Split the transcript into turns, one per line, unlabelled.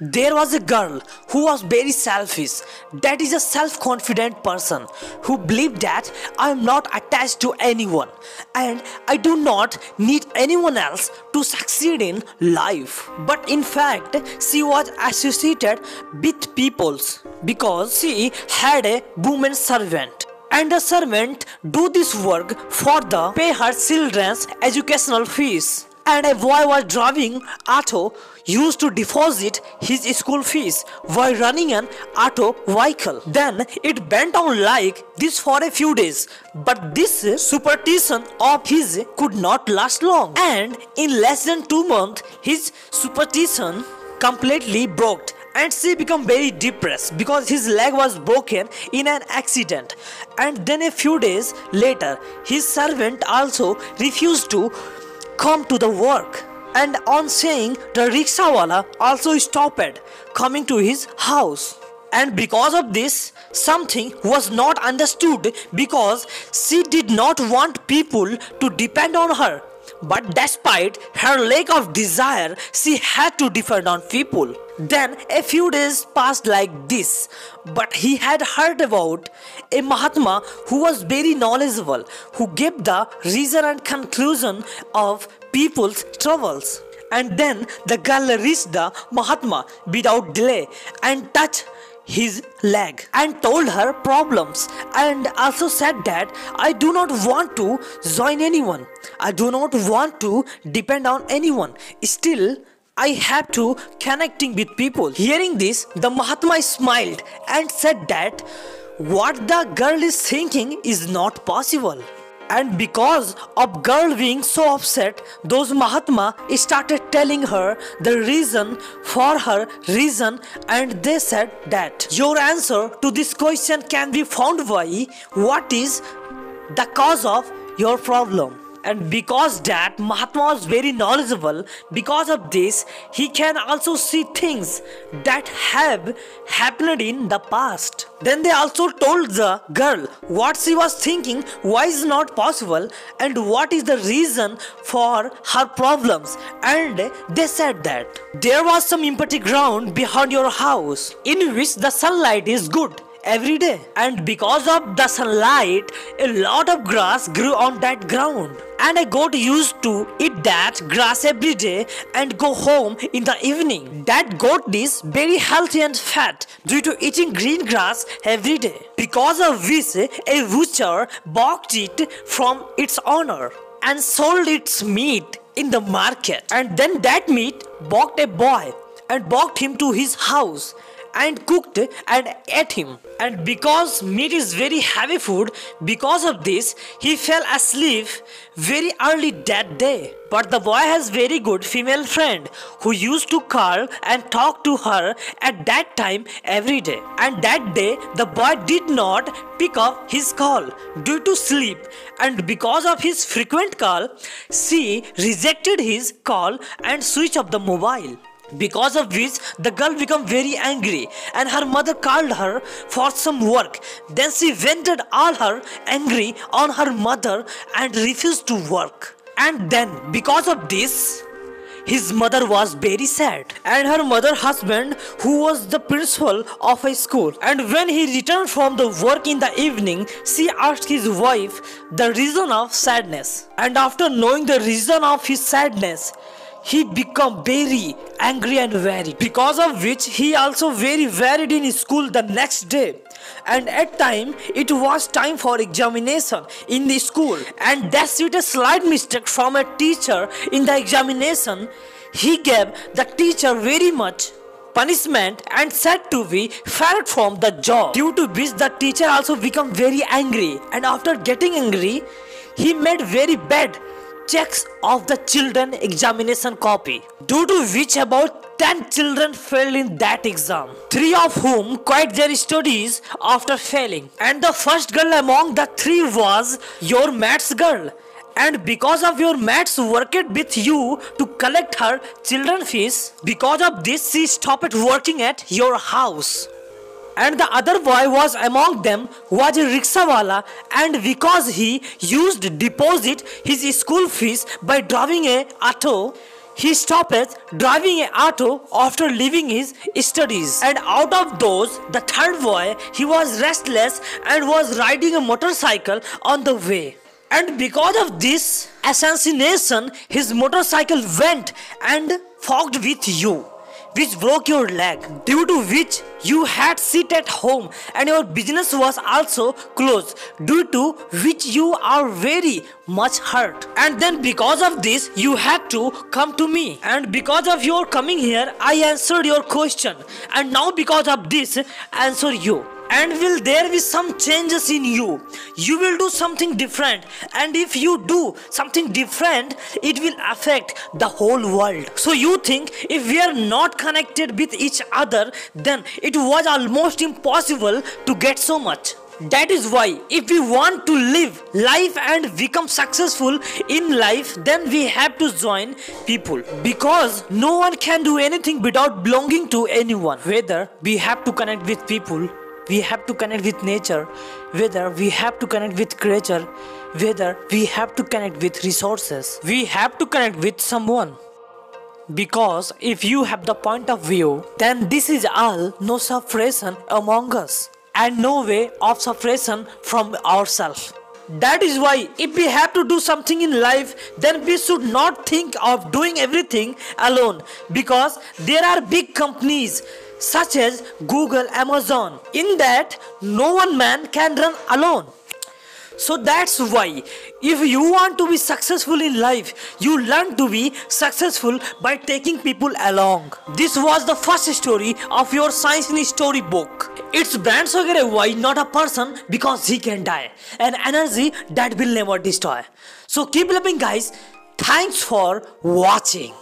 There was a girl who was very selfish. That is a self confident person who believed that I am not attached to anyone and I do not need anyone else to succeed in life. But in fact, she was associated with peoples because she had a woman servant and the servant do this work for the pay her children's educational fees and a boy was driving auto used to deposit his school fees while running an auto vehicle. Then it went on like this for a few days, but this superstition of his could not last long, and in less than two months, his superstition completely broke. And she became very depressed because his leg was broken in an accident. And then a few days later his servant also refused to come to the work. And on saying the rickshawala also stopped coming to his house. And because of this something was not understood because she did not want people to depend on her but despite her lack of desire, she had to depend on people. Then a few days passed like this, but he had heard about a Mahatma who was very knowledgeable, who gave the reason and conclusion of people's troubles. And then the girl reached the Mahatma without delay and touched his leg and told her problems and also said that I do not want to join anyone. I do not want to depend on anyone. Still, I have to connecting with people. Hearing this, the Mahatma smiled and said that what the girl is thinking is not possible and because of girl being so upset those mahatma started telling her the reason for her reason and they said that your answer to this question can be found by what is the cause of your problem and because that Mahatma was very knowledgeable, because of this, he can also see things that have happened in the past. Then they also told the girl what she was thinking, why is not possible, and what is the reason for her problems. And they said that there was some empty ground behind your house in which the sunlight is good every day. And because of the sunlight a lot of grass grew on that ground. And a goat used to eat that grass every day and go home in the evening. That goat is very healthy and fat due to eating green grass every day. Because of which a butcher bought it from its owner and sold its meat in the market. And then that meat bought a boy and bought him to his house and cooked and ate him. And because meat is very heavy food, because of this, he fell asleep very early that day. But the boy has very good female friend who used to call and talk to her at that time every day. And that day, the boy did not pick up his call due to sleep. And because of his frequent call, she rejected his call and switched off the mobile. Because of which the girl became very angry and her mother called her for some work. Then she vented all her angry on her mother and refused to work. And then because of this his mother was very sad and her mother husband who was the principal of a school and when he returned from the work in the evening she asked his wife the reason of sadness and after knowing the reason of his sadness he become very angry and worried. Because of which he also very worried in school the next day. And at time it was time for examination in the school. And that's it a slight mistake from a teacher in the examination. He gave the teacher very much punishment and said to be fired from the job. Due to which the teacher also become very angry. And after getting angry he made very bad checks of the children examination copy, due to which about 10 children failed in that exam, three of whom quit their studies after failing. And the first girl among the three was your maths girl. And because of your maths worked with you to collect her children fees, because of this she stopped working at your house and the other boy was among them was a rickshawala and because he used deposit his school fees by driving a auto he stopped driving a auto after leaving his studies. And out of those, the third boy, he was restless and was riding a motorcycle on the way. And because of this assassination, his motorcycle went and fucked with you which broke your leg, due to which you had sit at home and your business was also closed, due to which you are very much hurt. And then because of this, you had to come to me. And because of your coming here, I answered your question. And now because of this, answer you and will there be some changes in you? You will do something different. And if you do something different it will affect the whole world. So you think if we are not connected with each other then it was almost impossible to get so much. That is why if we want to live life and become successful in life then we have to join people. Because no one can do anything without belonging to anyone. Whether we have to connect with people we have to connect with nature whether we have to connect with creature whether we have to connect with resources. We have to connect with someone. Because if you have the point of view then this is all no separation among us and no way of separation from ourselves. That is why if we have to do something in life then we should not think of doing everything alone. Because there are big companies such as Google, Amazon. In that, no one man can run alone. So that's why if you want to be successful in life, you learn to be successful by taking people along. This was the first story of your science in story book. It's Brand why not a person because he can die. An energy that will never destroy. So keep loving, guys. Thanks for watching.